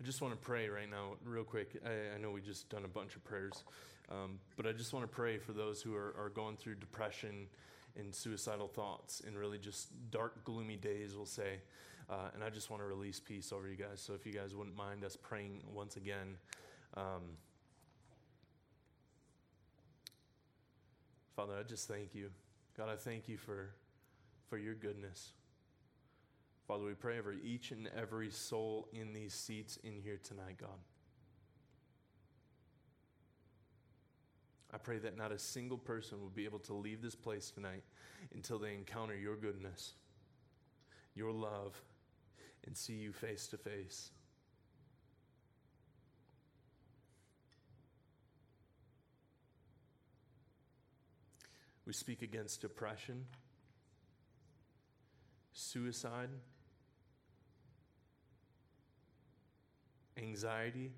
I just want to pray right now, real quick. I, I know we just done a bunch of prayers, um, but I just want to pray for those who are, are going through depression and suicidal thoughts and really just dark, gloomy days, we'll say. Uh, and I just want to release peace over you guys. So if you guys wouldn't mind us praying once again. Um, Father, I just thank you. God, I thank you for, for your goodness. Father, we pray over each and every soul in these seats in here tonight, God. I pray that not a single person will be able to leave this place tonight until they encounter your goodness, your love, and see you face to face. We speak against depression, suicide, anxiety.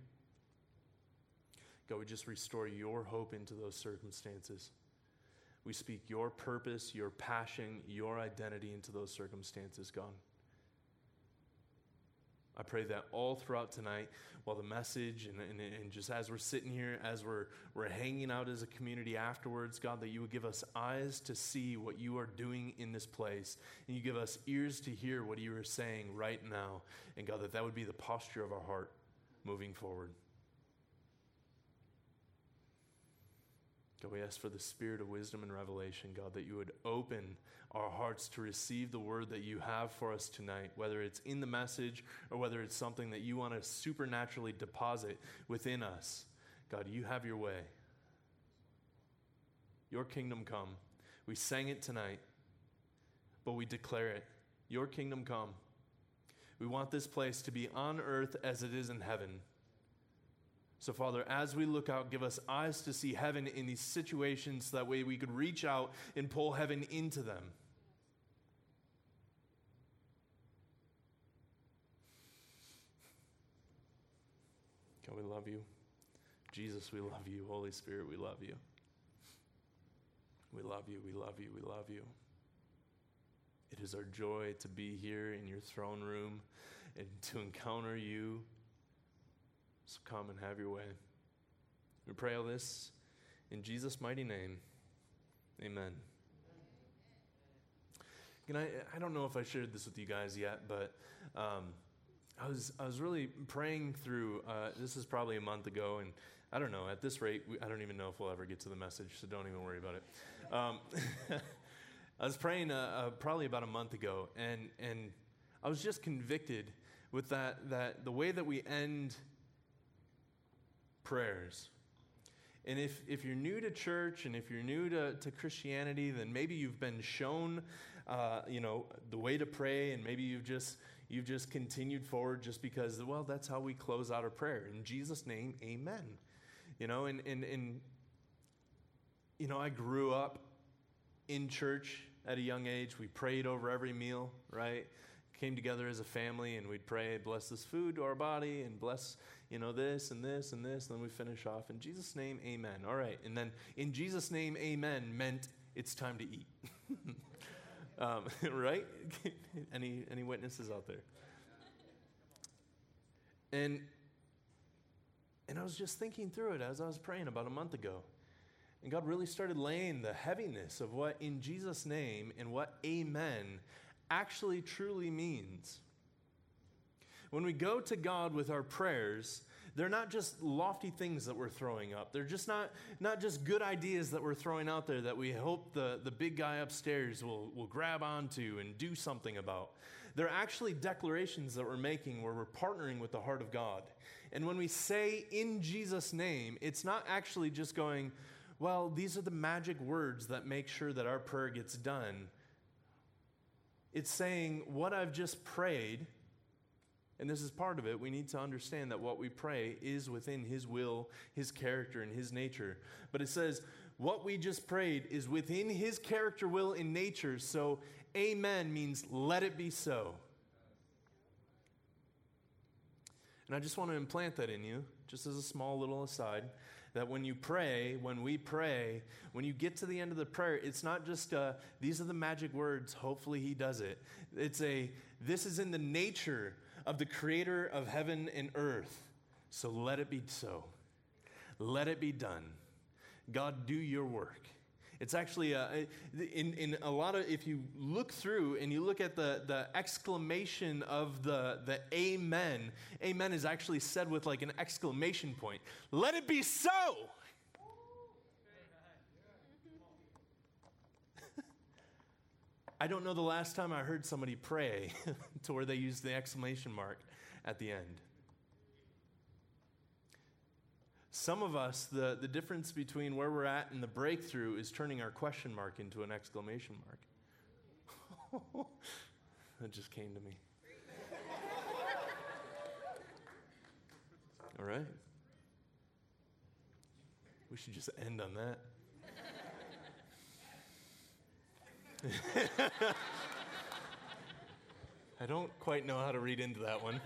God, we just restore your hope into those circumstances. We speak your purpose, your passion, your identity into those circumstances, God. I pray that all throughout tonight, while the message and, and, and, just as we're sitting here, as we're, we're hanging out as a community afterwards, God, that you would give us eyes to see what you are doing in this place. And you give us ears to hear what you are saying right now. And God, that that would be the posture of our heart moving forward. God, we ask for the spirit of wisdom and revelation, God, that you would open our hearts to receive the word that you have for us tonight, whether it's in the message or whether it's something that you want to supernaturally deposit within us. God, you have your way. Your kingdom come. We sang it tonight, but we declare it. Your kingdom come. We want this place to be on earth as it is in heaven. So, Father, as we look out, give us eyes to see heaven in these situations so that way we could reach out and pull heaven into them. God, we love you. Jesus, we love you. Holy Spirit, we love you. We love you, we love you, we love you. It is our joy to be here in your throne room and to encounter you so come and have your way. We pray all this in Jesus' mighty name. Amen. And I, I don't know if I shared this with you guys yet, but um, I, was, I was really praying through, uh, this is probably a month ago, and I don't know, at this rate, we, I don't even know if we'll ever get to the message, so don't even worry about it. Um, I was praying uh, uh, probably about a month ago, and, and I was just convicted with that, that the way that we end prayers. And if, if you're new to church and if you're new to, to Christianity, then maybe you've been shown, uh, you know, the way to pray, and maybe you've just you've just continued forward just because, well, that's how we close out a prayer. In Jesus' name, amen. You know, and, and, and you know, I grew up in church at a young age. We prayed over every meal, right? Came together as a family and we'd pray, bless this food to our body and bless you know, this and this and this. And then we finish off in Jesus' name, amen. All right. And then in Jesus' name, amen meant it's time to eat. um, right? any, any witnesses out there? And, and I was just thinking through it as I was praying about a month ago. And God really started laying the heaviness of what in Jesus' name and what amen actually truly means. When we go to God with our prayers, they're not just lofty things that we're throwing up. They're just not, not just good ideas that we're throwing out there that we hope the, the big guy upstairs will, will grab onto and do something about. They're actually declarations that we're making where we're partnering with the heart of God. And when we say in Jesus' name, it's not actually just going, well, these are the magic words that make sure that our prayer gets done. It's saying, what I've just prayed and this is part of it. We need to understand that what we pray is within His will, His character, and His nature. But it says, what we just prayed is within His character, will, and nature. So, Amen means let it be so. And I just want to implant that in you, just as a small little aside, that when you pray, when we pray, when you get to the end of the prayer, it's not just uh, these are the magic words, hopefully he does it. It's a this is in the nature of the creator of heaven and earth. So let it be so. Let it be done. God, do your work. It's actually uh, uh, a, in, in a lot of, if you look through and you look at the, the exclamation of the, the amen, amen is actually said with like an exclamation point. Let it be so. I don't know the last time I heard somebody pray to where they used the exclamation mark at the end. Some of us, the, the difference between where we're at and the breakthrough is turning our question mark into an exclamation mark. that just came to me. All right. We should just end on that. I don't quite know how to read into that one.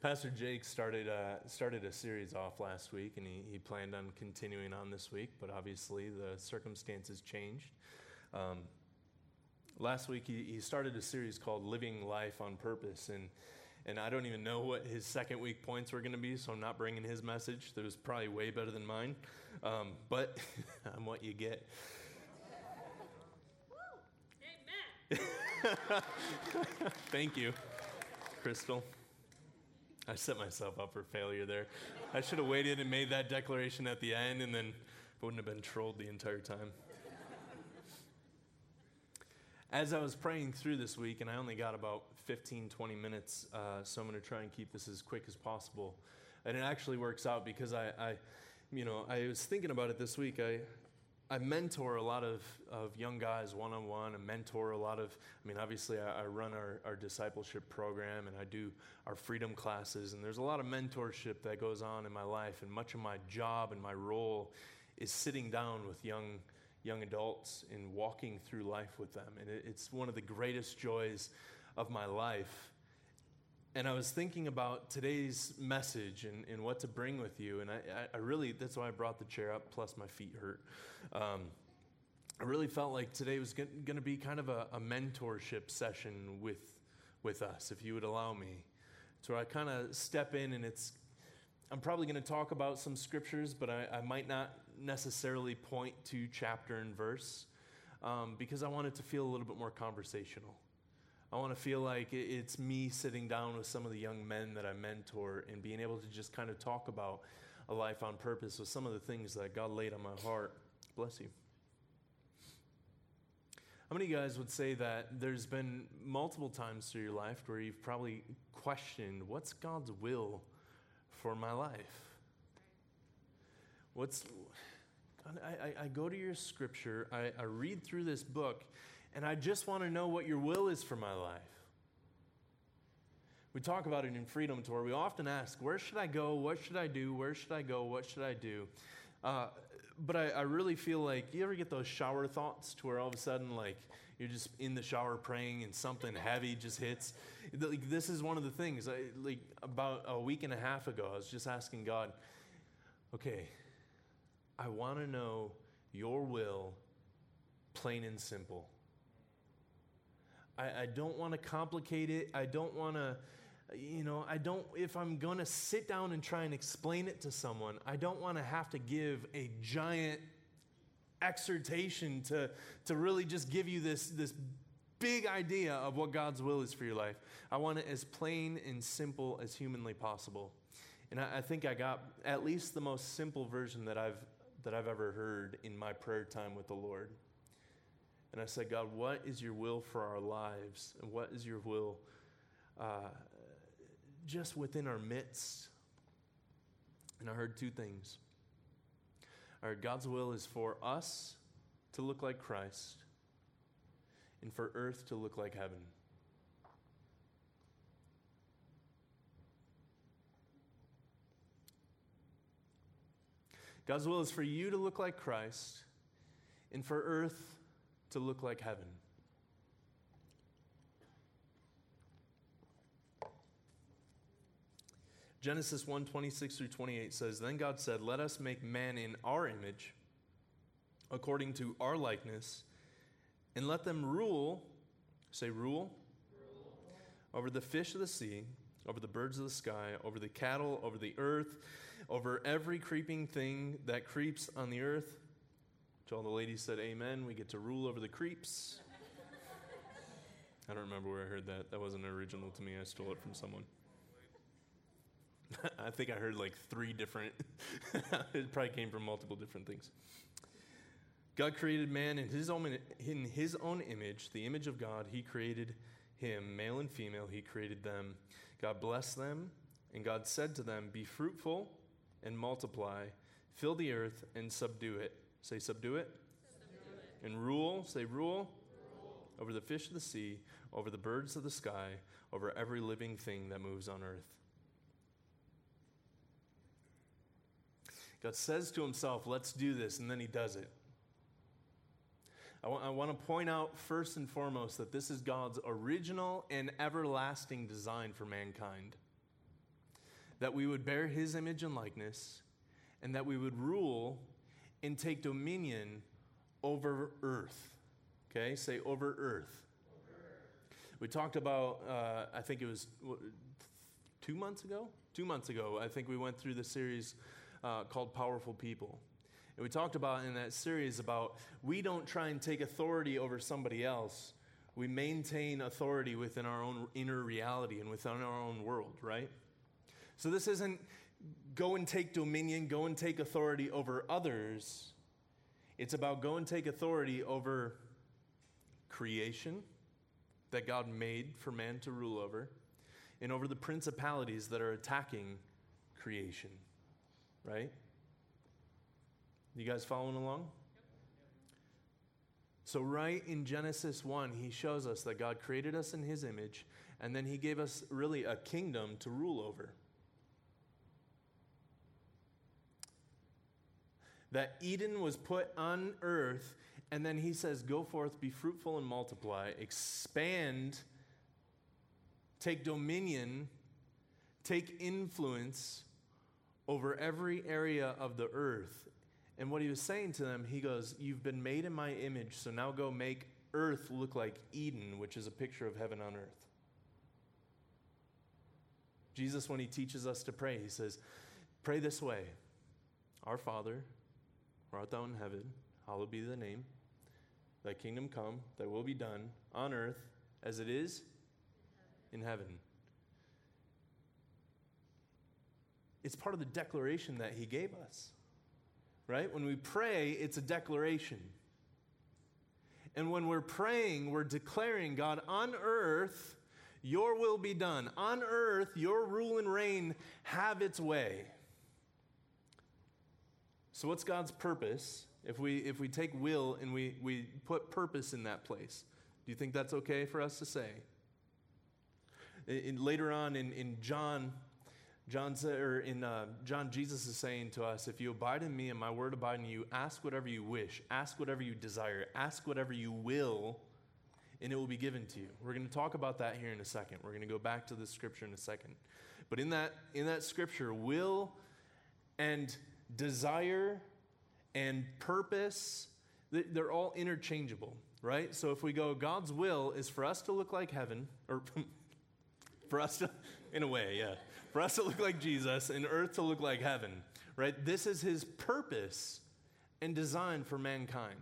Pastor Jake started, uh, started a series off last week, and he, he planned on continuing on this week, but obviously the circumstances changed. Um, last week, he, he started a series called Living Life on Purpose, and, and I don't even know what his second week points were going to be, so I'm not bringing his message. That was probably way better than mine, um, but I'm what you get. Thank you, Crystal. I set myself up for failure there. I should have waited and made that declaration at the end and then wouldn't have been trolled the entire time. As I was praying through this week, and I only got about 15, 20 minutes, uh, so I'm going to try and keep this as quick as possible. And it actually works out because I, I you know, I was thinking about it this week. I, I mentor a lot of, of young guys one on one. I mentor a lot of, I mean, obviously, I, I, run our, our discipleship program and I do our freedom classes. And there's a lot of mentorship that goes on in my life. And much of my job and my role is sitting down with young, young adults and walking through life with them. And it, it's one of the greatest joys of my life. And I was thinking about today's message and, and what to bring with you. And I, I really, that's why I brought the chair up, plus my feet hurt. Um, I really felt like today was going to be kind of a, a, mentorship session with, with us, if you would allow me. So I kind of step in, and it's, I'm probably going to talk about some scriptures, but I, I, might not necessarily point to chapter and verse um, because I want it to feel a little bit more conversational. I want to feel like it's me sitting down with some of the young men that I mentor and being able to just kind of talk about a life on purpose with some of the things that God laid on my heart. Bless you. How many of you guys would say that there's been multiple times through your life where you've probably questioned what's God's will for my life? What's I, I, I go to your scripture, I, I read through this book, and I just want to know what your will is for my life. We talk about it in Freedom Tour. We often ask, Where should I go? What should I do? Where should I go? What should I do? Uh, but I, I, really feel like you ever get those shower thoughts to where all of a sudden, like, you're just in the shower praying and something heavy just hits. Like, this is one of the things. I, like about a week and a half ago, I was just asking God, okay, I want to know your will, plain and simple. I, I don't want to complicate it. I don't want to, you know, I don't, if I'm going to sit down and try and explain it to someone, I don't want to have to give a giant exhortation to, to really just give you this, this big idea of what God's will is for your life. I want it as plain and simple as humanly possible. And I, I think I got at least the most simple version that I've, that I've ever heard in my prayer time with the Lord. And I said, God, what is your will for our lives? And what is your will uh, just within our midst? And I heard two things. I God's will is for us to look like Christ and for earth to look like heaven. God's will is for you to look like Christ and for earth to look like heaven. Genesis 1 26 through 28 says, Then God said, Let us make man in our image, according to our likeness, and let them rule, say, rule, rule, over the fish of the sea, over the birds of the sky, over the cattle, over the earth, over every creeping thing that creeps on the earth. To all the ladies said, Amen. We get to rule over the creeps. I don't remember where I heard that. That wasn't original to me. I stole it from someone. I think I heard like three different, it probably came from multiple different things. God created man in his, own, in his own image, the image of God, he created him, male and female, he created them. God blessed them, and God said to them, Be fruitful and multiply, fill the earth and subdue it. Say, subdue it. Subdue it. And rule, say, rule. rule over the fish of the sea, over the birds of the sky, over every living thing that moves on earth. God says to himself, Let's do this, and then he does it. I, w- I want to point out first and foremost that this is God's original and everlasting design for mankind. That we would bear his image and likeness, and that we would rule and take dominion over earth. Okay, say over earth. We talked about, uh, I think it was two months ago? Two months ago, I think we went through the series uh, called Powerful People. And we talked about in that series about we don't try and take authority over somebody else. We maintain authority within our own inner reality and within our own world, right? So this isn't go and take dominion, go and take authority over others. It's about go and take authority over creation that God made for man to rule over and over the principalities that are attacking creation right? You guys following along? So, right in Genesis 1, he shows us that God created us in his image, and then he gave us really a kingdom to rule over. That Eden was put on earth, and then he says, Go forth, be fruitful and multiply, expand, take dominion, take influence over every area of the earth. And what he was saying to them, he goes, You've been made in my image, so now go make earth look like Eden, which is a picture of heaven on earth. Jesus, when he teaches us to pray, he says, Pray this way Our Father, who art thou in heaven, hallowed be thy name. Thy kingdom come, thy will be done on earth as it is in heaven. It's part of the declaration that he gave us. Right? When we pray, it's a declaration. And when we're praying, we're declaring, God, on earth, your will be done. On earth, your rule and reign have its way. So, what's God's purpose if we, if we take will and we, we put purpose in that place? Do you think that's okay for us to say? In, later on in, in John John or in uh, John, Jesus is saying to us, if you abide in me and my word abide in you, ask whatever you wish, ask whatever you desire, ask whatever you will, and it will be given to you. We're going to talk about that here in a second. We're going to go back to the scripture in a second. But in that, in that scripture, will and desire and purpose, they're all interchangeable, right? So if we go, God's will is for us to look like heaven, or for us to, in a way, yeah for us to look like Jesus and earth to look like heaven, right? This is his purpose and design for mankind.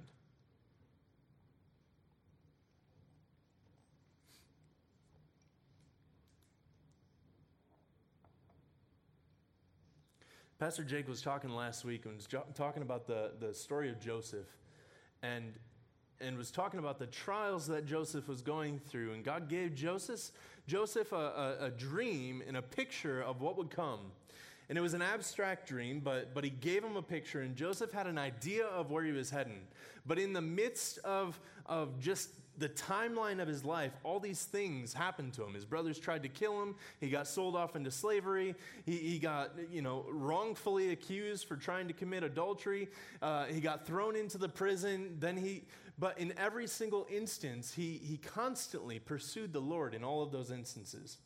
Pastor Jake was talking last week and was jo- talking about the, the story of Joseph and, and was talking about the trials that Joseph was going through. And God gave Joseph, Joseph a, a, a dream and a picture of what would come. And it was an abstract dream, but, but he gave him a picture, and Joseph had an idea of where he was heading. But in the midst of, of just the timeline of his life, all these things happened to him. His brothers tried to kill him. He got sold off into slavery. He, he got, you know, wrongfully accused for trying to commit adultery. Uh, he got thrown into the prison. Then he, but in every single instance, he, he constantly pursued the Lord in all of those instances.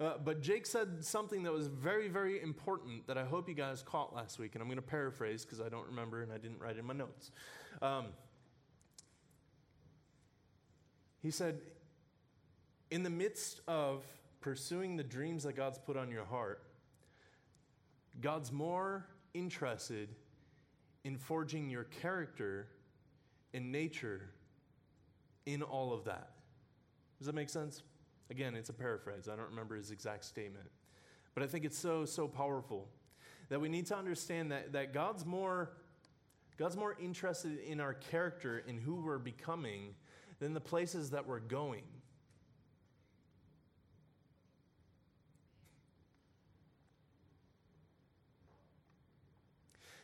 Uh, but Jake said something that was very, very important that I hope you guys caught last week, and I'm going to paraphrase because I don't remember and I didn't write in my notes. Um, he said, In the midst of pursuing the dreams that God's put on your heart, God's more interested in forging your character and nature in all of that. Does that make sense? Again, it's a paraphrase. I don't remember his exact statement. But I think it's so, so powerful that we need to understand that, that God's, more, God's more interested in our character and who we're becoming than the places that we're going.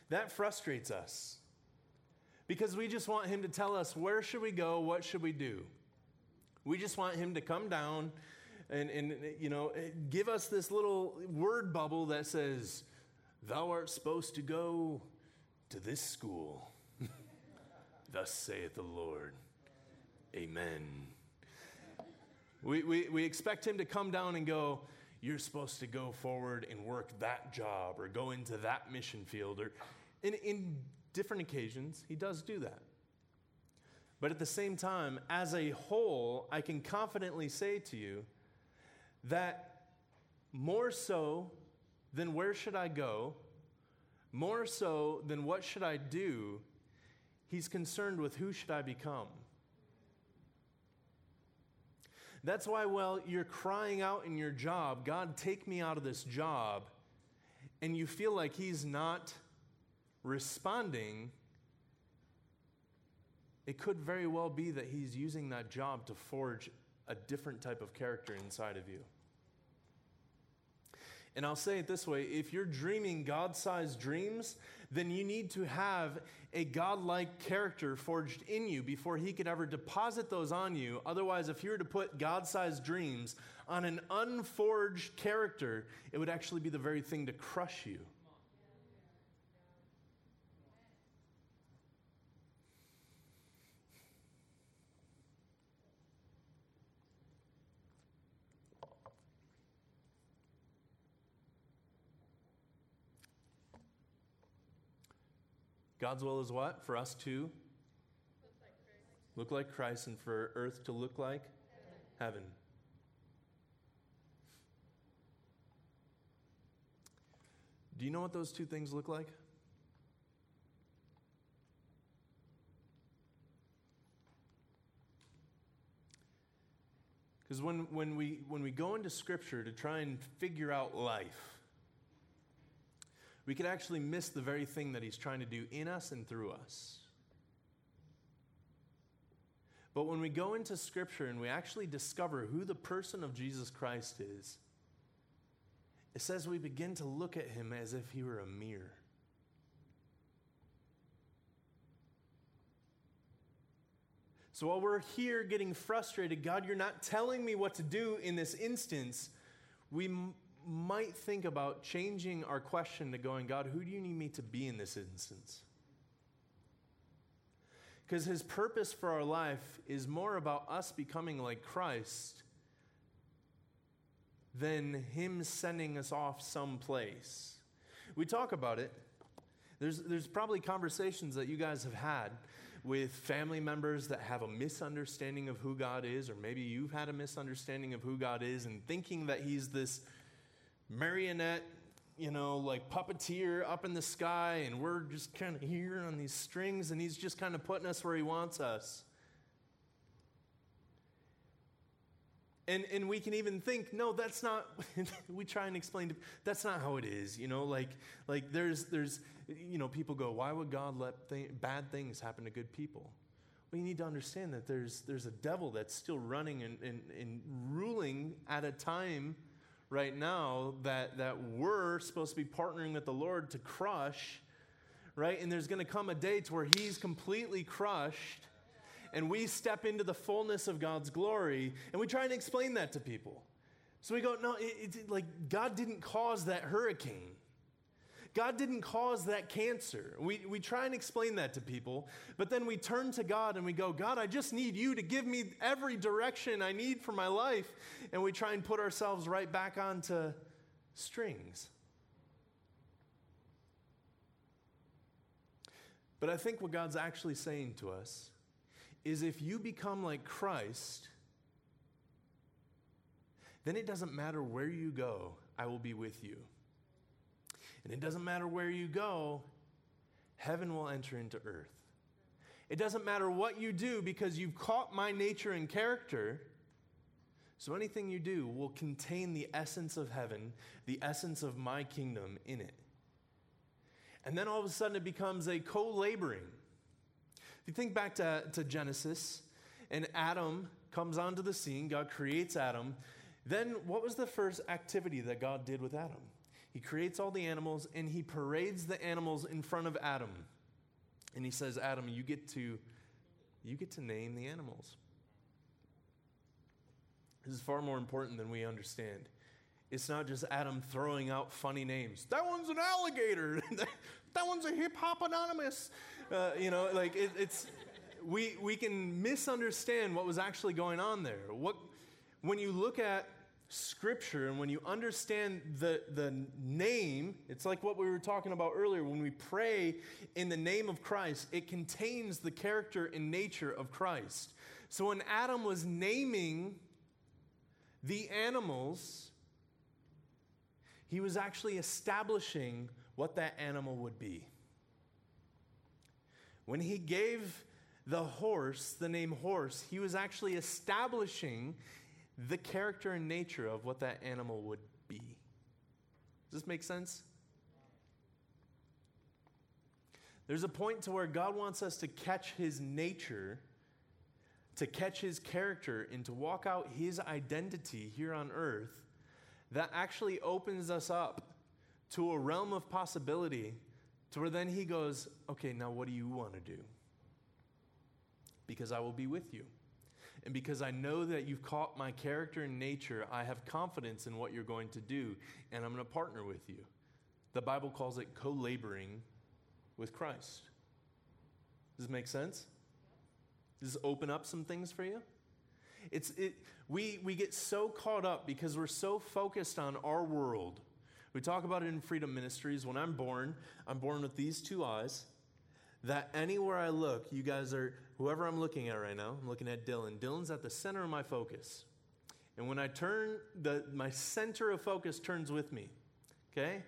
That frustrates us because we just want him to tell us where should we go, what should we do. We just want him to come down and, and you know, give us this little word bubble that says, Thou art supposed to go to this school. Thus saith the Lord. Amen. We, we, we expect him to come down and go, You're supposed to go forward and work that job or go into that mission field. Or in, in different occasions, he does do that. But at the same time, as a whole, I can confidently say to you that more so than where should I go, more so than what should I do, he's concerned with who should I become. That's why, well, you're crying out in your job, God, take me out of this job, and you feel like he's not responding it could very well be that he's using that job to forge a different type of character inside of you. And I'll say it this way if you're dreaming God sized dreams, then you need to have a God-like character forged in you before he could ever deposit those on you. Otherwise, if you were to put God sized dreams on an unforged character, it would actually be the very thing to crush you. God's will is what? For us to look like Christ, look like Christ and for earth to look like heaven. heaven. Do you know what those two things look like? Because when, when, we, when we go into Scripture to try and figure out life, we could actually miss the very thing that he's trying to do in us and through us. But when we go into Scripture and we actually discover who the person of Jesus Christ is, it says we begin to look at him as if he were a mirror. So while we're here getting frustrated, God, you're not telling me what to do in this instance, we might think about changing our question to going, God, who do you need me to be in this instance? Because his purpose for our life is more about us becoming like Christ than him sending us off someplace. We talk about it. There's, there's probably conversations that you guys have had with family members that have a misunderstanding of who God is, or maybe you've had a misunderstanding of who God is and thinking that he's this marionette, you know, like puppeteer up in the sky, and we're just kind of here on these strings, and he's just kind of putting us where he wants us. And, and we can even think, no, that's not, we try and explain, to, that's not how it is. You know, like, like there's, there's, you know, people go, why would God let th- bad things happen to good people? Well, you need to understand that there's, there's a devil that's still running and, and, and ruling at a time right now that, that we're supposed to be partnering with the Lord to crush, right? And there's going to come a day to where He's completely crushed, and we step into the fullness of God's glory, and we try and explain that to people. So we go, no, it's it, like God didn't cause that hurricane. God didn't cause that cancer. We, we try and explain that to people, but then we turn to God and we go, God, I just need you to give me every direction I need for my life. And we try and put ourselves right back onto strings. But I think what God's actually saying to us is if you become like Christ, then it doesn't matter where you go, I will be with you. And it doesn't matter where you go, heaven will enter into earth. It doesn't matter what you do because you've caught my nature and character. So anything you do will contain the essence of heaven, the essence of my kingdom in it. And then all of a sudden it becomes a co laboring. If you think back to, to Genesis, and Adam comes onto the scene, God creates Adam. Then what was the first activity that God did with Adam? He creates all the animals and he parades the animals in front of Adam. And he says, Adam, you get to you get to name the animals. This is far more important than we understand. It's not just Adam throwing out funny names. That one's an alligator. that one's a hip hop anonymous. Uh, you know, like it, it's we we can misunderstand what was actually going on there. What when you look at scripture and when you understand the, the name, it's like what we were talking about earlier. When we pray in the name of Christ, it contains the character and nature of Christ. So when Adam was naming the animals, he was actually establishing what that animal would be. When he gave the horse the name horse, he was actually establishing the character and nature of what that animal would be. Does this make sense? There's a point to where God wants us to catch his nature, to catch his character, and to walk out his identity here on earth that actually opens us up to a realm of possibility to where then he goes, okay, now what do you want to do? Because I will be with you. And because I know that you've caught my character and nature, I have confidence in what you're going to do, and I'm going to partner with you. The Bible calls it co laboring with Christ. Does this make sense? Does this open up some things for you? It's, it, we, we get so caught up because we're so focused on our world. We talk about it in Freedom Ministries. When I'm born, I'm born with these two eyes that anywhere I look, you guys are, whoever I'm looking at right now, I'm looking at Dylan. Dylan's at the center of my focus. And when I turn, the, my center of focus turns with me. Okay?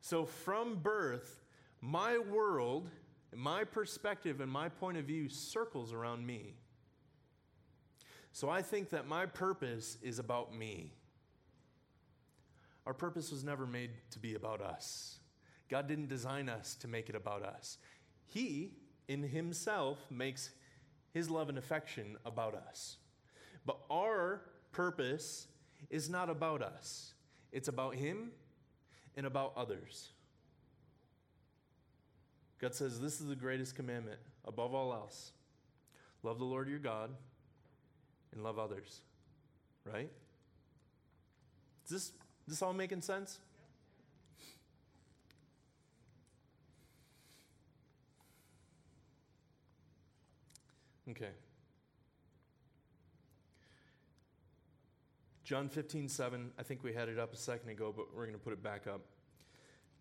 So from birth, my world, my perspective, and my point of view circles around me. So I think that my purpose is about me. Our purpose was never made to be about us. God didn't design us to make it about us. He, in himself, makes his love and affection about us. But our purpose is not about us, it's about him and about others. God says, This is the greatest commandment above all else love the Lord your God and love others. Right? Is this, is this all making sense? Okay. John 15, 7, I think we had it up a second ago, but we're going to put it back up.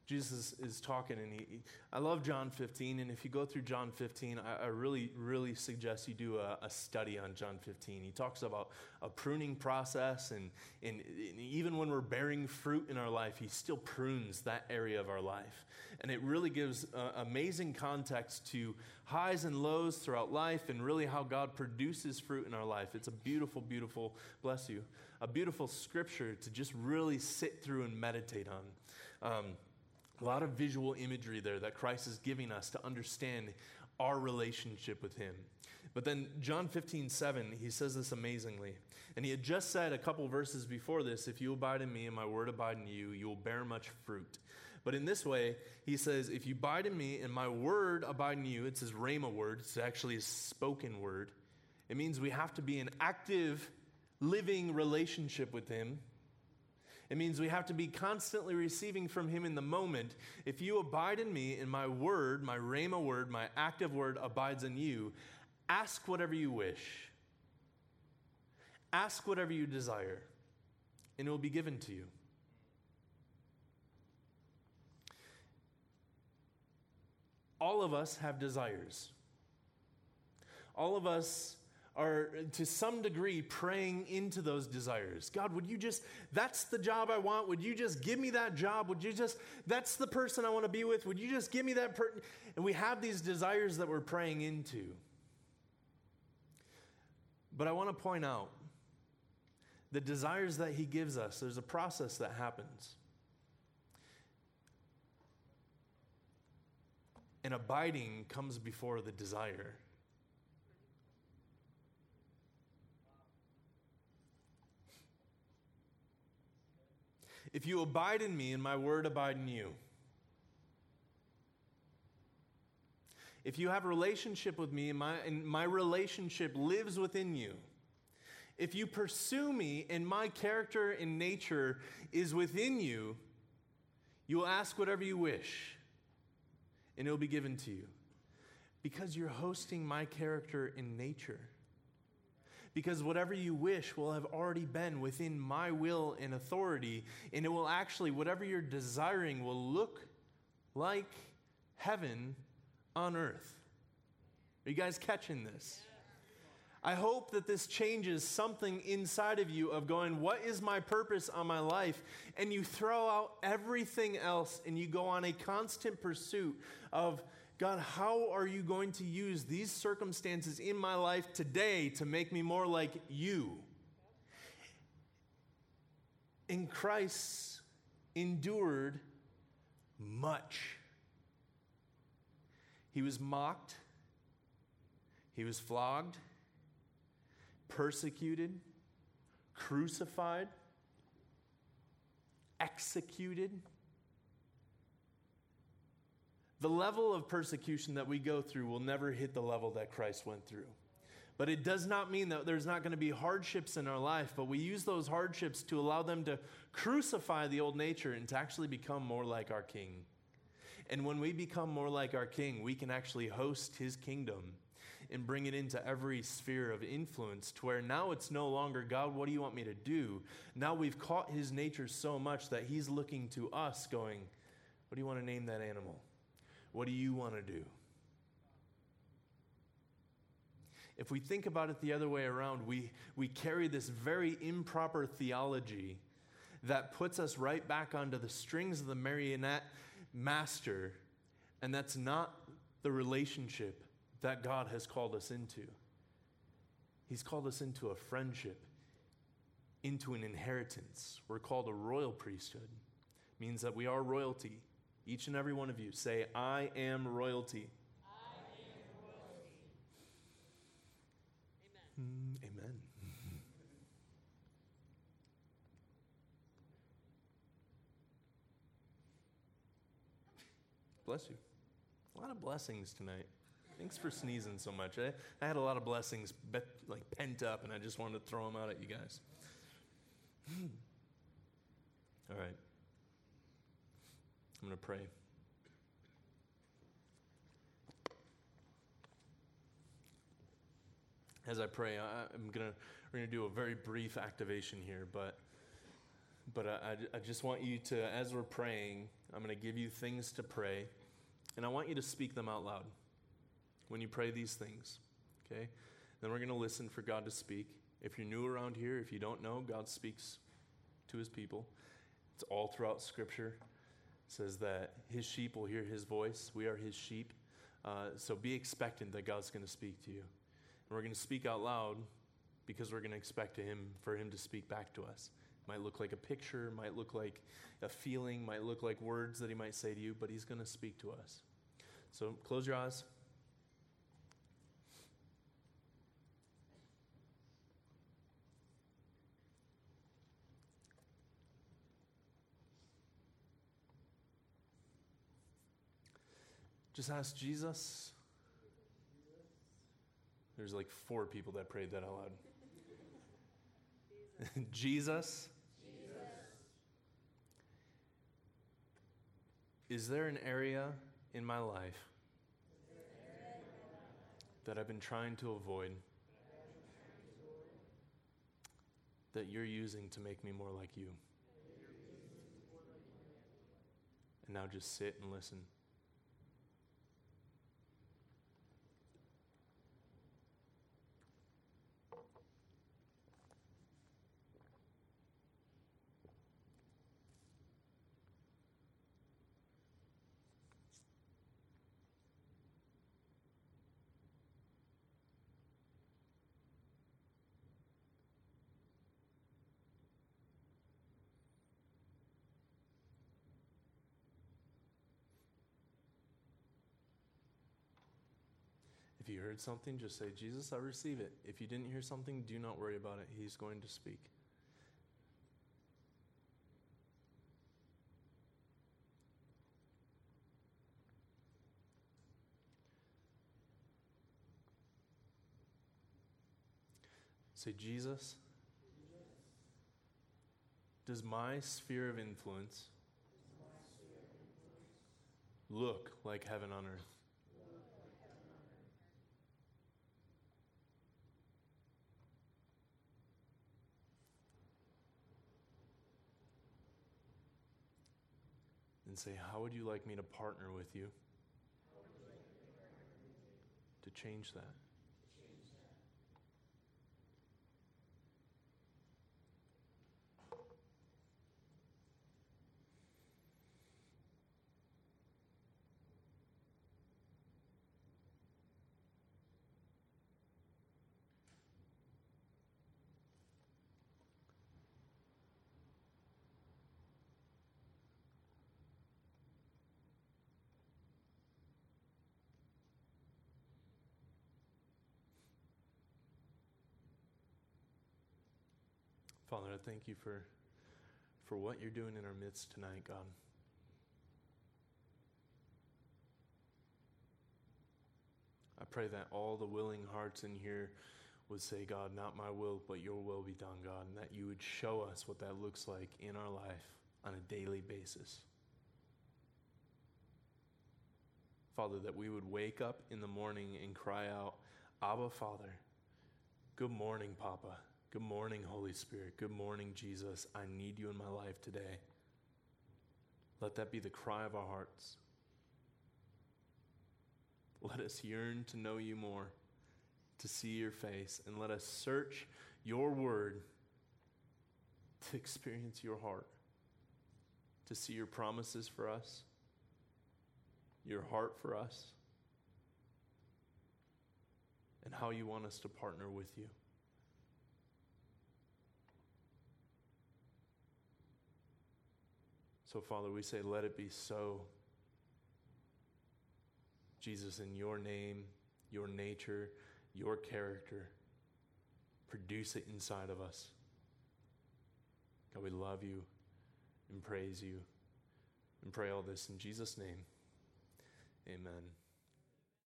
Jesus is talking, and he, I love John 15. And if you go through John 15, I, I really, really suggest you do a, a, study on John 15. He talks about a pruning process, and, and, and even when we're bearing fruit in our life, he still prunes that area of our life. And it really gives uh, amazing context to highs and lows throughout life, and really how God produces fruit in our life. It's a beautiful, beautiful, bless you, a beautiful scripture to just really sit through and meditate on. Um, a lot of visual imagery there that Christ is giving us to understand our relationship with Him. But then, John 15, 7, he says this amazingly. And he had just said a couple verses before this if you abide in me and my word abide in you, you will bear much fruit. But in this way, he says, if you abide in me and my word abide in you, it's his rhema word, it's actually his spoken word. It means we have to be in active, living relationship with him It means we have to be constantly receiving from Him in the moment. If you abide in me, and my word, my Rhema word, my active word abides in you, ask whatever you wish. Ask whatever you desire, and it will be given to you. All of us have desires. All of us are to some degree praying into those desires. God, would you just, that's the job I want. Would you just give me that job? Would you just, that's the person I want to be with. Would you just give me that person? And we have these desires that we're praying into. But I want to point out the desires that He gives us, there's a process that happens. And abiding comes before the desire. If you abide in me and my word abide in you, if you have a relationship with me and my, and my relationship lives within you, if you pursue me and my character and nature is within you, you will ask whatever you wish and it will be given to you. Because you're hosting my character and nature because whatever you wish will have already been within my will and authority, and it will actually, whatever you're desiring, will look like heaven on earth. Are you guys catching this? I hope that this changes something inside of you of going, What is my purpose on my life? And you throw out everything else and you go on a constant pursuit of God, how are you going to use these circumstances in my life today to make me more like you? In Christ endured much. He was mocked, he was flogged, persecuted, crucified, executed the level of persecution that we go through will never hit the level that Christ went through. But it does not mean that there's not going to be hardships in our life, but we use those hardships to allow them to crucify the old nature and to actually become more like our King. And when we become more like our King, we can actually host his kingdom and bring it into every sphere of influence to where now it's no longer, God, what do you want me to do? Now we've caught his nature so much that he's looking to us, going, What do you want to name that animal? What do you want to do? If we think about it the other way around, we, we carry this very improper theology that puts us right back onto the strings of the marionette master, and that's not the relationship that God has called us into. He's called us into a friendship, into an inheritance. We're called a royal priesthood. It means that we are royalty. Each and every one of you say, I am royalty. I am royalty. Amen. Mm, amen. Bless you. A lot of blessings tonight. Thanks for sneezing so much. I, I had a lot of blessings be, like pent up, and I just wanted to throw them out at you guys. All right. I'm going to pray. As I pray, I, am gonna we're gonna do a very brief activation here, but but I, I just want you to, as we're praying, I'm gonna give you things to pray, and I want you to speak them out loud when you pray these things. Okay? Then we're gonna listen for God to speak. If you're new around here, if you don't know, God speaks to His people. It's all throughout Scripture says that his sheep will hear his voice. We are his sheep. Uh, so be expectant that God's going to speak to you. And we're going to speak out loud because we're going to expect to him for him to speak back to us. It might look like a picture, might look like a feeling, might look like words that he might say to you, but he's going to speak to us. So close your eyes. Just ask Jesus. There's like four people that prayed that out loud. Jesus, Jesus. Is there an area in my life that I've been trying to avoid that you're using to make me more like you? And now just sit and listen. If you heard something, just say, Jesus, I receive it. If you didn't hear something, do not worry about it. He's going to speak. Say, Jesus, does my sphere of influence look like heaven on earth? And say, How would you like me to partner with you to change that? Father, I thank you for, for what you're doing in our midst tonight, God. I pray that all the willing hearts in here would say, God, not my will, but your will be done, God, and that you would show us what that looks like in our life on a daily basis. Father, that we would wake up in the morning and cry out, Abba, Father, good morning, Papa. Good morning, Holy Spirit. Good morning, Jesus. I need you in my life today. Let that be the cry of our hearts. Let us yearn to know you more, to see your face, and let us search your word to experience your heart, to see your promises for us, your heart for us, and how you want us to partner with you. So, Father, we say, let it be so. Jesus, in your name, your nature, your character, produce it inside of us. God, we love you and praise you and pray all this in Jesus' name. Amen.